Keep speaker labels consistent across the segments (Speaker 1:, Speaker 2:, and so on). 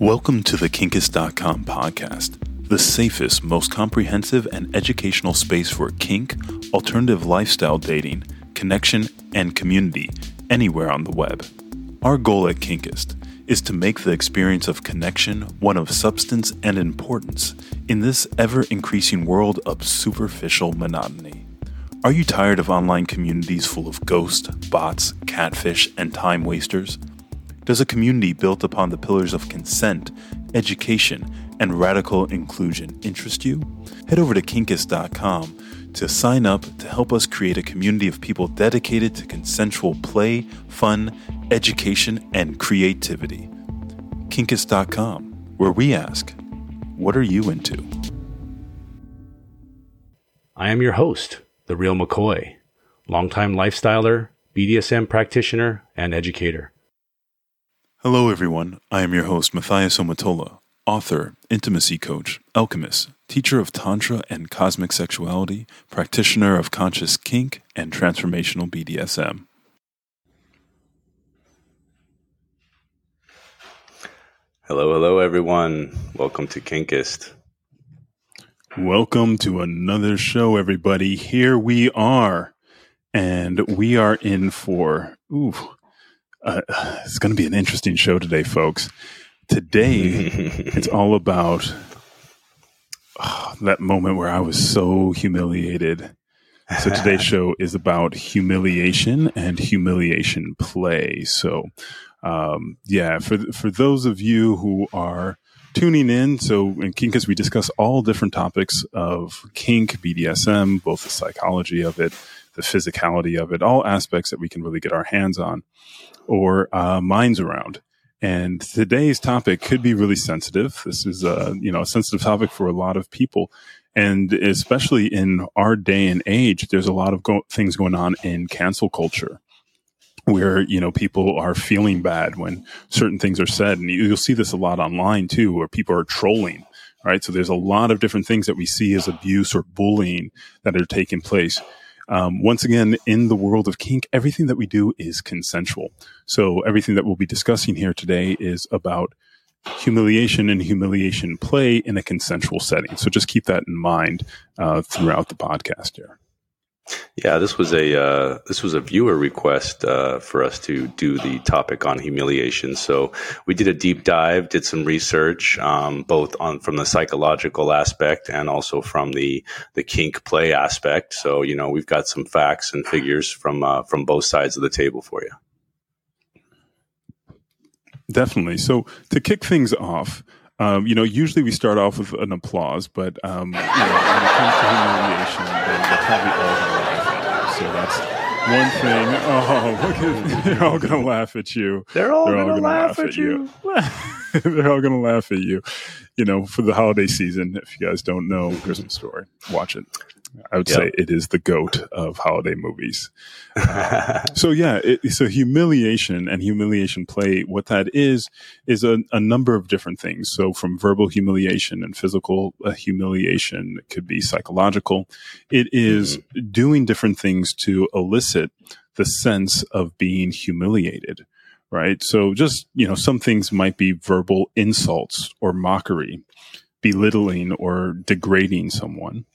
Speaker 1: Welcome to the Kinkist.com podcast, the safest, most comprehensive, and educational space for kink, alternative lifestyle dating, connection, and community anywhere on the web. Our goal at Kinkist is to make the experience of connection one of substance and importance in this ever increasing world of superficial monotony. Are you tired of online communities full of ghosts, bots, catfish, and time wasters? Does a community built upon the pillars of consent, education, and radical inclusion interest you? Head over to kinkist.com to sign up to help us create a community of people dedicated to consensual play, fun, education, and creativity. Kinkist.com, where we ask, What are you into?
Speaker 2: I am your host, The Real McCoy, longtime lifestyler, BDSM practitioner, and educator.
Speaker 1: Hello, everyone. I am your host, Matthias Omatola, author, intimacy coach, alchemist, teacher of Tantra and cosmic sexuality, practitioner of conscious kink and transformational BDSM.
Speaker 2: Hello, hello, everyone. Welcome to Kinkist.
Speaker 1: Welcome to another show, everybody. Here we are, and we are in for, ooh, uh, it's going to be an interesting show today, folks. Today, it's all about oh, that moment where I was so humiliated. So today's show is about humiliation and humiliation play. So, um, yeah, for for those of you who are tuning in, so in Kinkist we discuss all different topics of kink, BDSM, both the psychology of it, the physicality of it, all aspects that we can really get our hands on or uh, minds around. And today's topic could be really sensitive. This is a you know a sensitive topic for a lot of people, and especially in our day and age, there's a lot of go- things going on in cancel culture, where you know people are feeling bad when certain things are said, and you'll see this a lot online too, where people are trolling. Right, so there's a lot of different things that we see as abuse or bullying that are taking place. Um, once again, in the world of kink, everything that we do is consensual. So everything that we'll be discussing here today is about humiliation and humiliation play in a consensual setting. So just keep that in mind uh, throughout the podcast here.
Speaker 2: Yeah, this was a uh, this was a viewer request uh, for us to do the topic on humiliation. So we did a deep dive, did some research, um, both on from the psychological aspect and also from the the kink play aspect. So you know we've got some facts and figures from uh, from both sides of the table for you.
Speaker 1: Definitely. So to kick things off, um, you know, usually we start off with an applause, but um, you know, when it comes to humiliation, then we're probably all to laugh at you. So that's one thing. Oh, look at they're all going to laugh at you.
Speaker 2: They're all, all going to laugh, at you.
Speaker 1: you. they're all going to laugh at you. You know, for the holiday season. If you guys don't know Christmas Story, watch it. I would yep. say it is the goat of holiday movies. Uh, so yeah, it, so humiliation and humiliation play, what that is, is a, a, number of different things. So from verbal humiliation and physical uh, humiliation, it could be psychological. It is mm-hmm. doing different things to elicit the sense of being humiliated. Right. So just, you know, some things might be verbal insults or mockery, belittling or degrading someone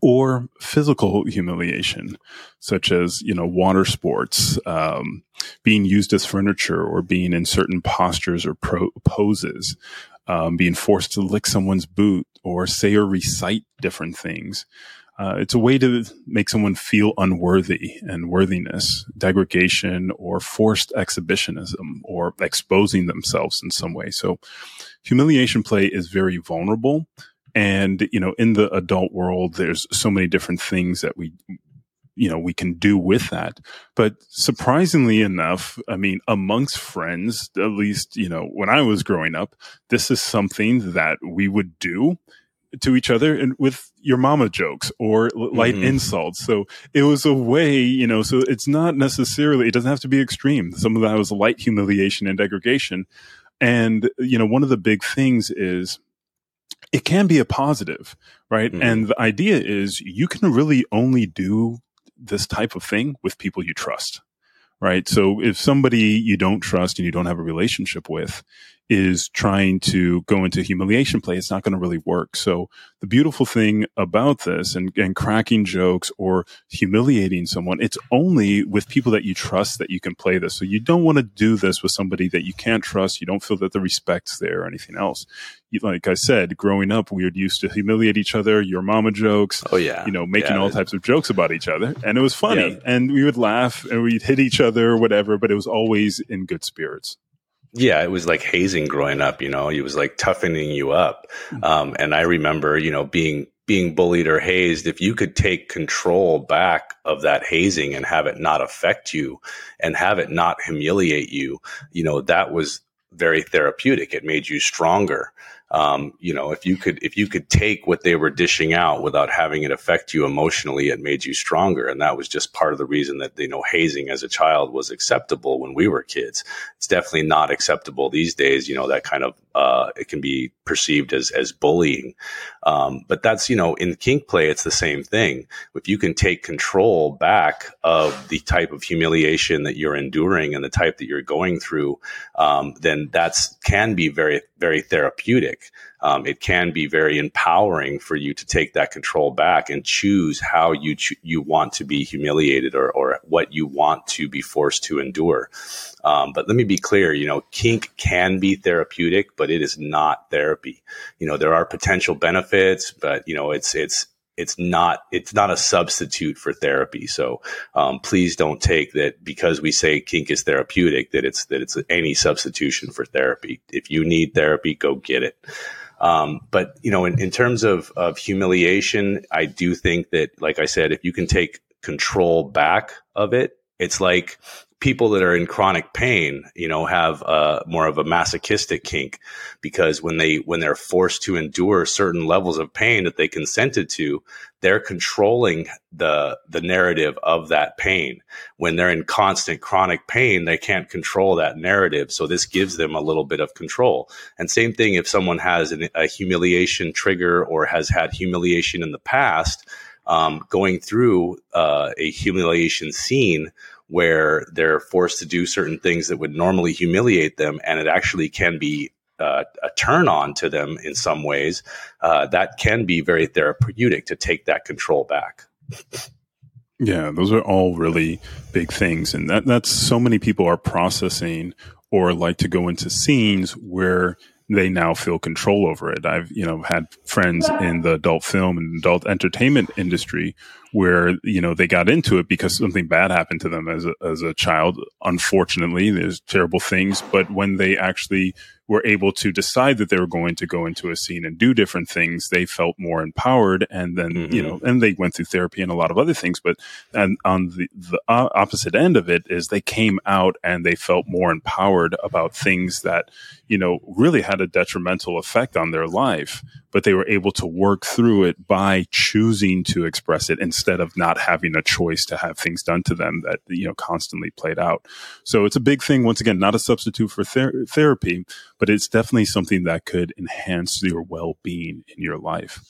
Speaker 1: or physical humiliation, such as you know water sports, um, being used as furniture, or being in certain postures or pro- poses, um, being forced to lick someone's boot, or say or recite different things. Uh, it's a way to make someone feel unworthy and worthiness, degradation, or forced exhibitionism, or exposing themselves in some way. So, humiliation play is very vulnerable and, you know, in the adult world, there's so many different things that we, you know, we can do with that. But surprisingly enough, I mean, amongst friends, at least, you know, when I was growing up, this is something that we would do to each other and with your mama jokes or light mm-hmm. insults. So it was a way, you know, so it's not necessarily, it doesn't have to be extreme. Some of that was light humiliation and degradation. And, you know, one of the big things is, it can be a positive, right? Mm-hmm. And the idea is you can really only do this type of thing with people you trust, right? So if somebody you don't trust and you don't have a relationship with is trying to go into humiliation play, it's not going to really work. So the beautiful thing about this and, and cracking jokes or humiliating someone, it's only with people that you trust that you can play this. So you don't want to do this with somebody that you can't trust. You don't feel that the respect's there or anything else. You, like I said, growing up, we were used to humiliate each other, your mama jokes.
Speaker 2: Oh yeah.
Speaker 1: You know, making
Speaker 2: yeah,
Speaker 1: all types of jokes about each other. And it was funny. Yeah. And we would laugh and we'd hit each other or whatever, but it was always in good spirits.
Speaker 2: Yeah, it was like hazing growing up, you know, it was like toughening you up. Mm-hmm. Um, and I remember, you know, being being bullied or hazed, if you could take control back of that hazing and have it not affect you and have it not humiliate you, you know, that was very therapeutic. It made you stronger um, you know, if you could if you could take what they were dishing out without having it affect you emotionally, it made you stronger, and that was just part of the reason that you know hazing as a child was acceptable when we were kids. It's definitely not acceptable these days. You know, that kind of uh, it can be perceived as as bullying, um, but that's you know in kink play, it's the same thing. If you can take control back of the type of humiliation that you're enduring and the type that you're going through, um, then that's can be very very therapeutic um, it can be very empowering for you to take that control back and choose how you cho- you want to be humiliated or, or what you want to be forced to endure. Um, but let me be clear, you know, kink can be therapeutic, but it is not therapy. You know, there are potential benefits, but you know, it's it's it's not it's not a substitute for therapy. So um, please don't take that because we say kink is therapeutic that it's that it's any substitution for therapy. If you need therapy, go get it. Um, but you know, in, in terms of of humiliation, I do think that, like I said, if you can take control back of it, it's like people that are in chronic pain, you know, have uh, more of a masochistic kink because when they when they're forced to endure certain levels of pain that they consented to, they're controlling the the narrative of that pain. When they're in constant chronic pain, they can't control that narrative, so this gives them a little bit of control. And same thing if someone has an, a humiliation trigger or has had humiliation in the past. Um, going through uh, a humiliation scene where they're forced to do certain things that would normally humiliate them, and it actually can be uh, a turn on to them in some ways. Uh, that can be very therapeutic to take that control back.
Speaker 1: Yeah, those are all really big things, and that that's so many people are processing or like to go into scenes where they now feel control over it. I've, you know, had friends in the adult film and adult entertainment industry where, you know, they got into it because something bad happened to them as a, as a child. Unfortunately, there's terrible things, but when they actually were able to decide that they were going to go into a scene and do different things, they felt more empowered. And then, mm-hmm. you know, and they went through therapy and a lot of other things. But and on the, the opposite end of it is they came out and they felt more empowered about things that, you know, really had a detrimental effect on their life, but they were able to work through it by choosing to express it instead of not having a choice to have things done to them that, you know, constantly played out. So it's a big thing. Once again, not a substitute for ther- therapy, but it's definitely something that could enhance your well-being in your life.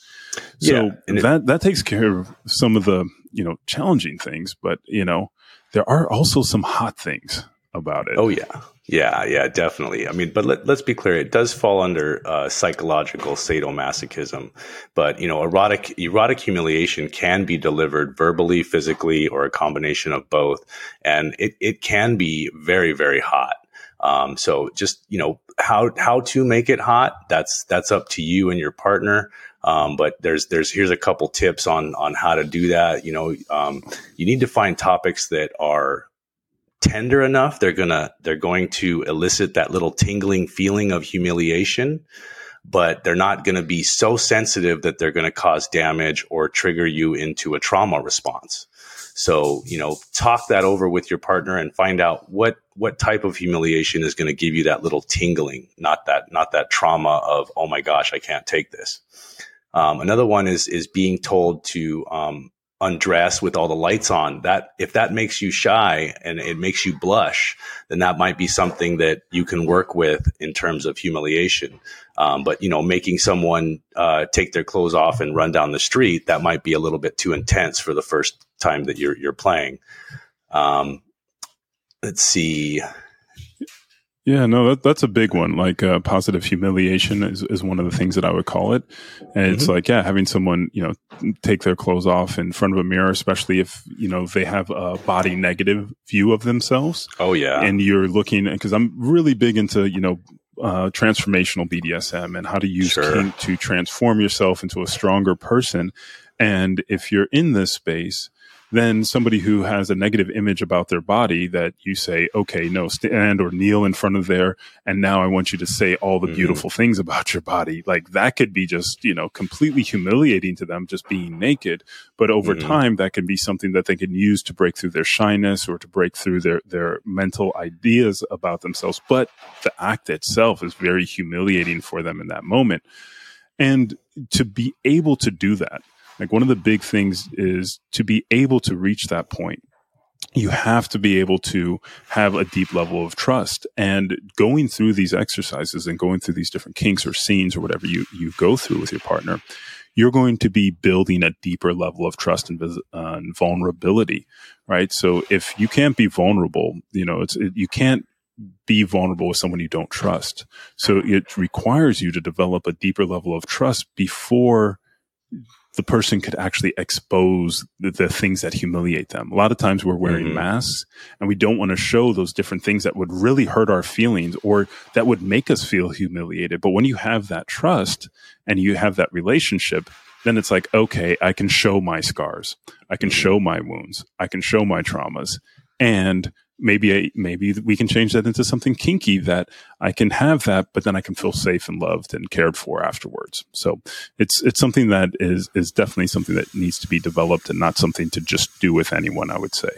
Speaker 1: So yeah, that it, that takes care of some of the you know challenging things, but you know there are also some hot things about it.
Speaker 2: Oh yeah, yeah, yeah, definitely. I mean, but let, us be clear; it does fall under uh, psychological sadomasochism. But you know, erotic erotic humiliation can be delivered verbally, physically, or a combination of both, and it it can be very very hot. Um, so just you know how how to make it hot. That's that's up to you and your partner. Um, but there's there's here's a couple tips on on how to do that. You know, um, you need to find topics that are tender enough. They're gonna they're going to elicit that little tingling feeling of humiliation, but they're not going to be so sensitive that they're going to cause damage or trigger you into a trauma response. So, you know, talk that over with your partner and find out what what type of humiliation is going to give you that little tingling, not that not that trauma of oh my gosh, I can't take this. Um, another one is is being told to um, undress with all the lights on. That if that makes you shy and it makes you blush, then that might be something that you can work with in terms of humiliation. Um, but you know, making someone uh, take their clothes off and run down the street that might be a little bit too intense for the first time that you're you're playing. Um, let's see.
Speaker 1: Yeah, no, that, that's a big one. Like uh, positive humiliation is, is one of the things that I would call it. And mm-hmm. it's like, yeah, having someone, you know, take their clothes off in front of a mirror, especially if, you know, they have a body negative view of themselves.
Speaker 2: Oh, yeah.
Speaker 1: And you're looking, because I'm really big into, you know, uh, transformational BDSM and how to use sure. kink to transform yourself into a stronger person. And if you're in this space, than somebody who has a negative image about their body that you say, okay, no, stand or kneel in front of there. And now I want you to say all the mm-hmm. beautiful things about your body. Like that could be just, you know, completely humiliating to them just being naked. But over mm-hmm. time, that can be something that they can use to break through their shyness or to break through their, their mental ideas about themselves. But the act itself is very humiliating for them in that moment. And to be able to do that, like one of the big things is to be able to reach that point. You have to be able to have a deep level of trust and going through these exercises and going through these different kinks or scenes or whatever you, you go through with your partner, you're going to be building a deeper level of trust and, uh, and vulnerability, right? So if you can't be vulnerable, you know, it's, it, you can't be vulnerable with someone you don't trust. So it requires you to develop a deeper level of trust before the person could actually expose the, the, things that humiliate them. A lot of times we're wearing mm-hmm. masks and we don't want to show those different things that would really hurt our feelings or that would make us feel humiliated. But when you have that trust and you have that relationship, then it's like, okay, I can show my scars. I can mm-hmm. show my wounds. I can show my traumas. And maybe I, maybe we can change that into something kinky that I can have that, but then I can feel safe and loved and cared for afterwards. So it's it's something that is is definitely something that needs to be developed and not something to just do with anyone. I would say.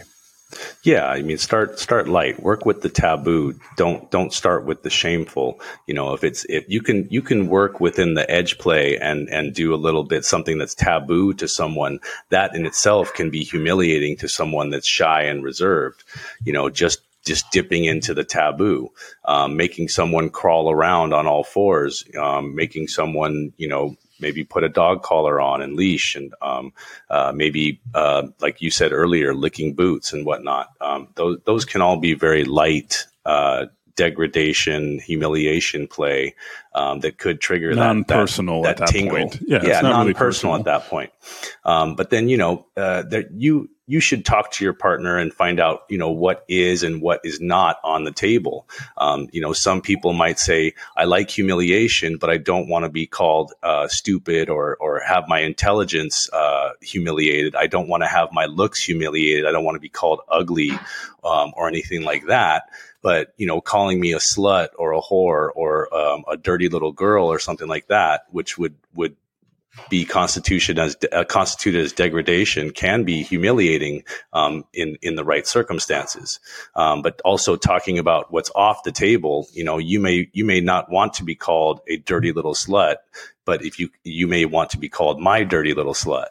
Speaker 2: Yeah, I mean, start start light. Work with the taboo. Don't don't start with the shameful. You know, if it's if you can you can work within the edge play and and do a little bit something that's taboo to someone. That in itself can be humiliating to someone that's shy and reserved. You know, just just dipping into the taboo, um, making someone crawl around on all fours, um, making someone you know maybe put a dog collar on and leash and um, uh, maybe uh, like you said earlier licking boots and whatnot. Um, those, those can all be very light uh, degradation humiliation play um, that could trigger
Speaker 1: non-personal
Speaker 2: that, that, that tingle
Speaker 1: point.
Speaker 2: yeah, yeah non-personal really at that point um, but then you know uh, that you you should talk to your partner and find out, you know, what is and what is not on the table. Um, you know, some people might say, I like humiliation, but I don't want to be called uh, stupid or, or have my intelligence uh, humiliated. I don't want to have my looks humiliated. I don't want to be called ugly um, or anything like that. But, you know, calling me a slut or a whore or um, a dirty little girl or something like that, which would, would be constituted as uh, constituted as degradation can be humiliating um, in in the right circumstances. Um, but also talking about what's off the table, you know, you may you may not want to be called a dirty little slut, but if you you may want to be called my dirty little slut.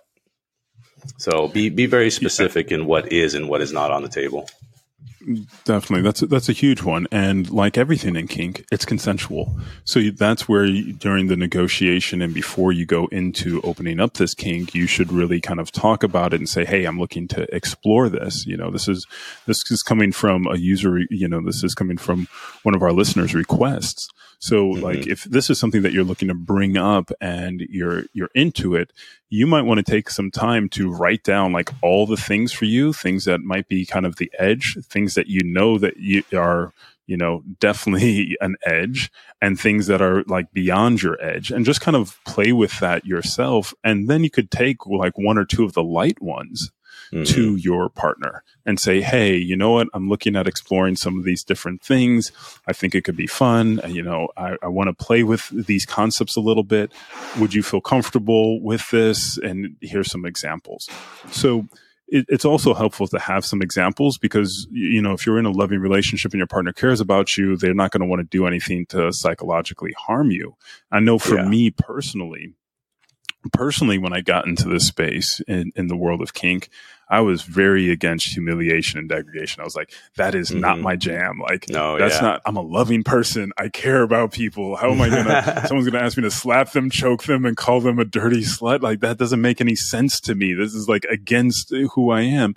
Speaker 2: So be be very specific in what is and what is not on the table.
Speaker 1: Definitely, that's a, that's a huge one, and like everything in kink, it's consensual. So that's where you, during the negotiation and before you go into opening up this kink, you should really kind of talk about it and say, "Hey, I'm looking to explore this. You know, this is this is coming from a user. You know, this is coming from one of our listeners' requests. So mm-hmm. like if this is something that you're looking to bring up and you're you're into it, you might want to take some time to write down like all the things for you, things that might be kind of the edge, things that you know that you are you know, definitely an edge and things that are like beyond your edge and just kind of play with that yourself. And then you could take like one or two of the light ones mm-hmm. to your partner and say, Hey, you know what? I'm looking at exploring some of these different things. I think it could be fun. You know, I, I want to play with these concepts a little bit. Would you feel comfortable with this? And here's some examples. So, it, it's also helpful to have some examples because you know if you're in a loving relationship and your partner cares about you they're not going to want to do anything to psychologically harm you i know for yeah. me personally personally, when I got into this space in, in the world of kink, I was very against humiliation and degradation. I was like, that is mm-hmm. not my jam. Like, no, that's yeah. not, I'm a loving person. I care about people. How am I going to, someone's going to ask me to slap them, choke them, and call them a dirty slut? Like, that doesn't make any sense to me. This is like against who I am.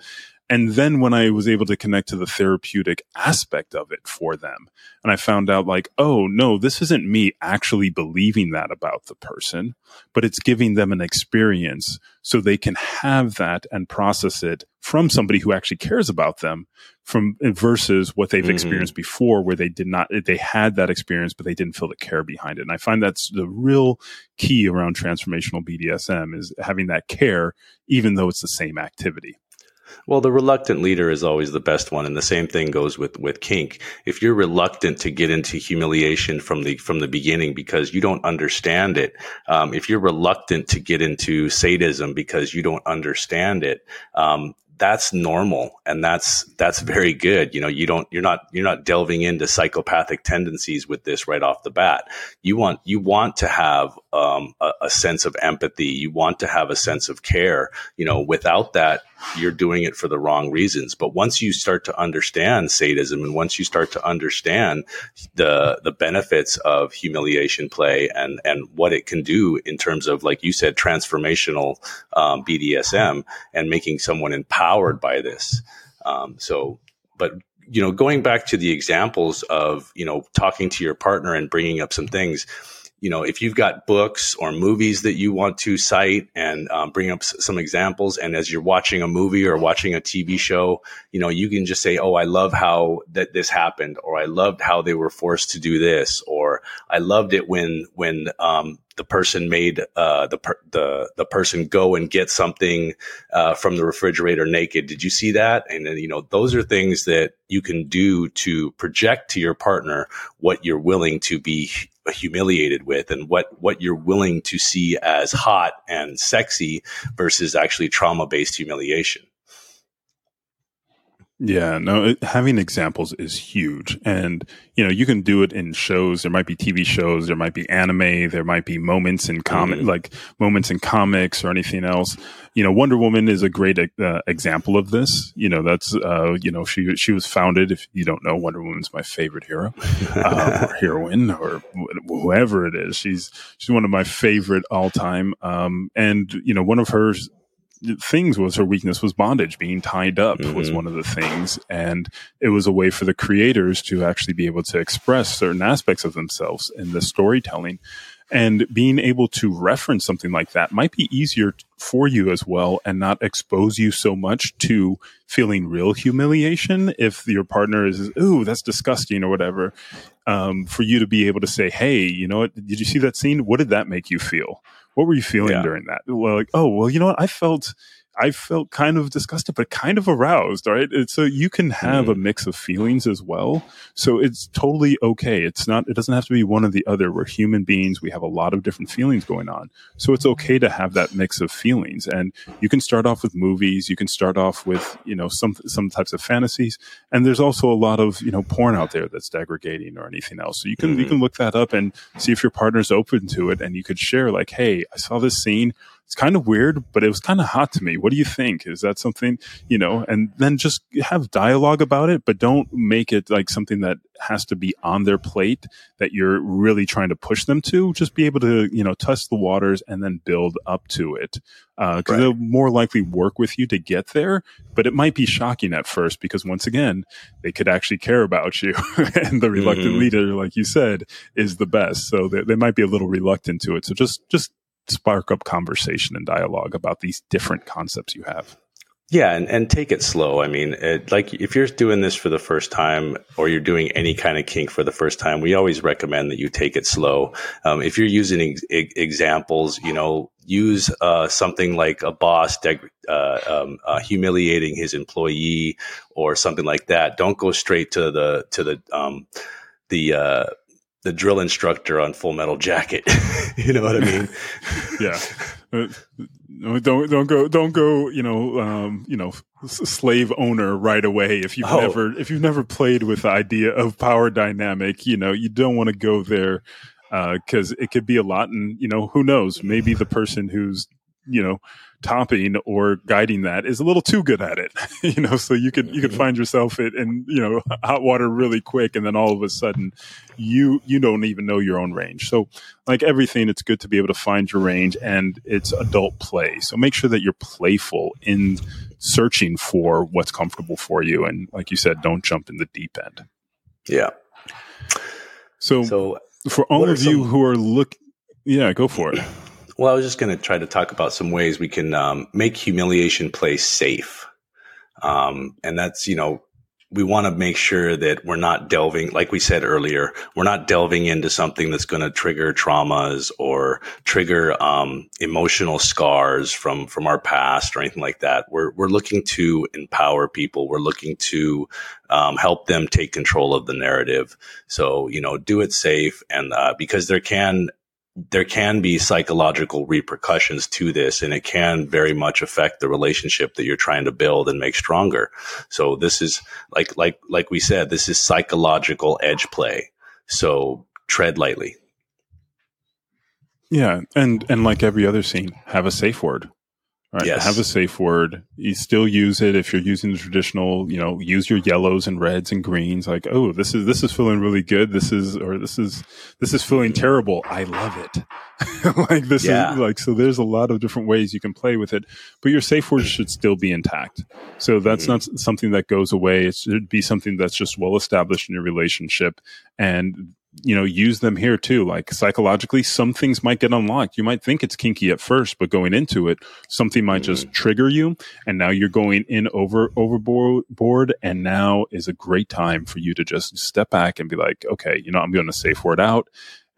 Speaker 1: And then when I was able to connect to the therapeutic aspect of it for them, and I found out like, oh no, this isn't me actually believing that about the person, but it's giving them an experience so they can have that and process it from somebody who actually cares about them from versus what they've mm-hmm. experienced before where they did not they had that experience but they didn't feel the care behind it and i find that's the real key around transformational bdsm is having that care even though it's the same activity
Speaker 2: well, the reluctant leader is always the best one, and the same thing goes with with kink. If you're reluctant to get into humiliation from the from the beginning because you don't understand it, um, if you're reluctant to get into sadism because you don't understand it, um, that's normal and that's that's very good you know you don't you're not you're not delving into psychopathic tendencies with this right off the bat you want you want to have um, a, a, sense of empathy. You want to have a sense of care. You know without that you're doing it for the wrong reasons. But once you start to understand sadism and once you start to understand the the benefits of humiliation play and and what it can do in terms of like you said transformational um, bdsm and making someone empowered by this. Um, so but you know going back to the examples of you know talking to your partner and bringing up some things you know, if you've got books or movies that you want to cite and um, bring up s- some examples, and as you're watching a movie or watching a TV show, you know, you can just say, "Oh, I love how that this happened," or "I loved how they were forced to do this," or "I loved it when when um, the person made uh, the per- the the person go and get something uh, from the refrigerator naked. Did you see that? And then, you know, those are things that you can do to project to your partner what you're willing to be humiliated with and what what you're willing to see as hot and sexy versus actually trauma based humiliation
Speaker 1: yeah, no, it, having examples is huge. And, you know, you can do it in shows. There might be TV shows, there might be anime, there might be moments in comic, mm-hmm. like moments in comics or anything else. You know, Wonder Woman is a great uh, example of this. You know, that's, uh, you know, she, she was founded, if you don't know, Wonder Woman's my favorite hero, uh, or heroine, or whoever it is. She's, she's one of my favorite all time. Um, and, you know, one of her things was her weakness was bondage. Being tied up mm-hmm. was one of the things. And it was a way for the creators to actually be able to express certain aspects of themselves in the storytelling. And being able to reference something like that might be easier for you as well and not expose you so much to feeling real humiliation if your partner is ooh that's disgusting or whatever um, for you to be able to say hey you know what? Did you see that scene? What did that make you feel what were you feeling yeah. during that? Well, like, oh, well, you know what? I felt I felt kind of disgusted, but kind of aroused. Right. It's, so you can have mm. a mix of feelings as well. So it's totally okay. It's not, it doesn't have to be one or the other. We're human beings. We have a lot of different feelings going on. So it's okay to have that mix of feelings. And you can start off with movies. You can start off with, you know, some, some types of fantasies. And there's also a lot of, you know, porn out there that's degrading or anything else. So you can, mm. you can look that up and see if your partner's open to it. And you could share like, Hey, I saw this scene it's kind of weird, but it was kind of hot to me. What do you think? Is that something, you know, and then just have dialogue about it, but don't make it like something that has to be on their plate that you're really trying to push them to. Just be able to, you know, test the waters and then build up to it. Uh, cause right. they'll more likely work with you to get there, but it might be shocking at first because once again, they could actually care about you. and the reluctant mm-hmm. leader, like you said, is the best. So they, they might be a little reluctant to it. So just, just spark up conversation and dialogue about these different concepts you have.
Speaker 2: Yeah, and, and take it slow. I mean, it, like if you're doing this for the first time or you're doing any kind of kink for the first time, we always recommend that you take it slow. Um, if you're using ex- examples, you know, use uh, something like a boss deg- uh, um, uh, humiliating his employee or something like that. Don't go straight to the to the um, the uh, the drill instructor on Full Metal Jacket. you know what I mean?
Speaker 1: yeah. Uh, don't don't go don't go you know um, you know slave owner right away if you've oh. never if you've never played with the idea of power dynamic you know you don't want to go there because uh, it could be a lot and you know who knows maybe the person who's you know topping or guiding that is a little too good at it you know so you could you could find yourself in, in you know hot water really quick and then all of a sudden you you don't even know your own range so like everything it's good to be able to find your range and it's adult play so make sure that you're playful in searching for what's comfortable for you. And like you said, don't jump in the deep end.
Speaker 2: Yeah.
Speaker 1: So, so for all of some, you who are look, yeah, go for it.
Speaker 2: Well, I was just going to try to talk about some ways we can um, make humiliation play safe. Um, and that's, you know, we want to make sure that we're not delving, like we said earlier, we're not delving into something that's going to trigger traumas or trigger um, emotional scars from from our past or anything like that. We're we're looking to empower people. We're looking to um, help them take control of the narrative. So you know, do it safe, and uh, because there can there can be psychological repercussions to this and it can very much affect the relationship that you're trying to build and make stronger. So this is like, like, like we said, this is psychological edge play. So tread lightly.
Speaker 1: Yeah. And, and like every other scene, have a safe word. Right. Yes. Have a safe word. You still use it if you're using the traditional, you know, use your yellows and reds and greens. Like, oh, this is this is feeling really good. This is or this is this is feeling terrible. I love it. like this yeah. is like so there's a lot of different ways you can play with it. But your safe word should still be intact. So that's mm-hmm. not something that goes away. It should be something that's just well established in your relationship. And you know, use them here too. Like psychologically, some things might get unlocked. You might think it's kinky at first, but going into it, something might mm-hmm. just trigger you. And now you're going in over, overboard. And now is a great time for you to just step back and be like, okay, you know, I'm going to safe word out.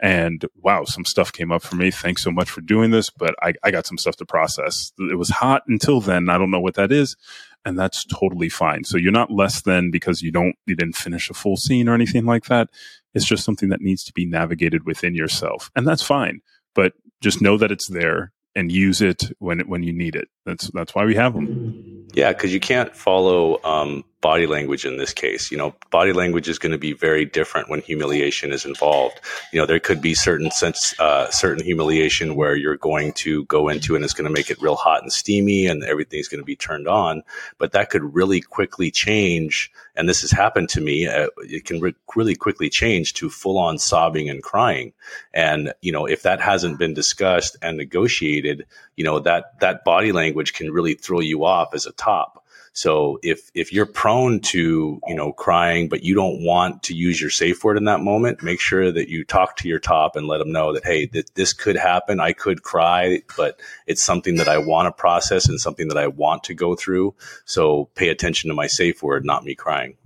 Speaker 1: And wow, some stuff came up for me. Thanks so much for doing this, but I, I got some stuff to process. It was hot until then. I don't know what that is and that's totally fine. So you're not less than because you don't you didn't finish a full scene or anything like that. It's just something that needs to be navigated within yourself. And that's fine. But just know that it's there and use it when it, when you need it. That's that's why we have them.
Speaker 2: Yeah, because you can't follow um, body language in this case. You know, body language is going to be very different when humiliation is involved. You know, there could be certain sense, uh, certain humiliation where you're going to go into and it's going to make it real hot and steamy and everything's going to be turned on. But that could really quickly change. And this has happened to me. Uh, it can re- really quickly change to full on sobbing and crying. And, you know, if that hasn't been discussed and negotiated, you know, that, that body language can really throw you off as a top. So if if you're prone to you know crying, but you don't want to use your safe word in that moment, make sure that you talk to your top and let them know that hey, that this could happen. I could cry, but it's something that I want to process and something that I want to go through. So pay attention to my safe word, not me crying.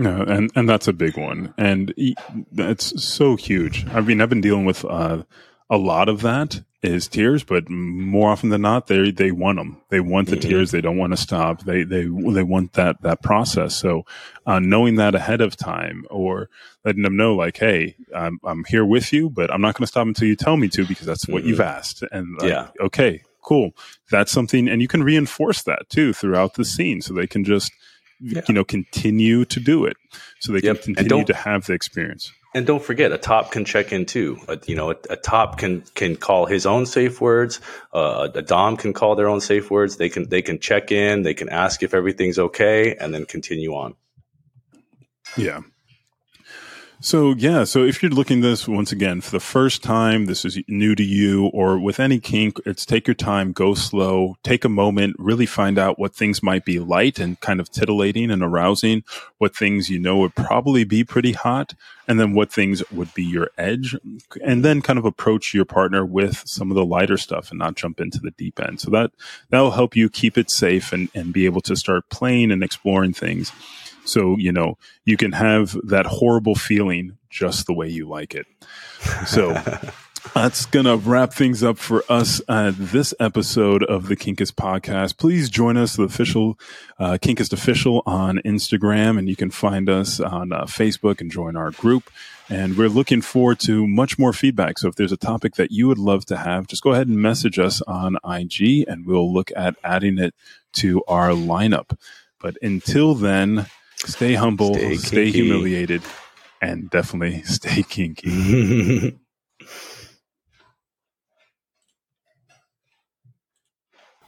Speaker 1: No, and and that's a big one, and that's so huge. I mean, I've been dealing with uh, a lot of that is tears, but more often than not, they they want them. They want the mm-hmm. tears. They don't want to stop. They they they want that that process. So, uh, knowing that ahead of time, or letting them know, like, hey, I'm I'm here with you, but I'm not going to stop until you tell me to, because that's what mm-hmm. you've asked. And like, yeah, okay, cool. That's something, and you can reinforce that too throughout the scene, so they can just yeah. you know continue to do it, so they yep. can continue to have the experience.
Speaker 2: And don't forget, a top can check in too. A, you know, a, a, top can can call his own safe words. Uh, a dom can call their own safe words. They can they can check in. They can ask if everything's okay, and then continue on.
Speaker 1: Yeah, so yeah, so if you're looking this once again for the first time, this is new to you, or with any kink, it's take your time, go slow, take a moment, really find out what things might be light and kind of titillating and arousing, what things you know would probably be pretty hot, and then what things would be your edge, and then kind of approach your partner with some of the lighter stuff and not jump into the deep end. So that that'll help you keep it safe and, and be able to start playing and exploring things. So, you know, you can have that horrible feeling just the way you like it. So that's going to wrap things up for us at this episode of the Kinkist podcast. Please join us, the official uh, Kinkist official on Instagram, and you can find us on uh, Facebook and join our group. And we're looking forward to much more feedback. So if there's a topic that you would love to have, just go ahead and message us on IG and we'll look at adding it to our lineup. But until then, Stay humble, stay, stay humiliated, and definitely stay kinky.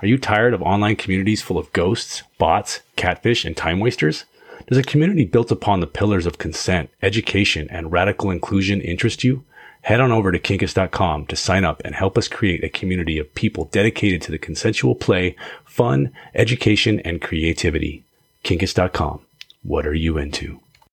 Speaker 3: Are you tired of online communities full of ghosts, bots, catfish, and time wasters? Does a community built upon the pillars of consent, education, and radical inclusion interest you?
Speaker 2: Head on over to kinkist.com to sign up and help us create a community of people dedicated to the consensual play, fun, education, and creativity. Kinkist.com. What are you into?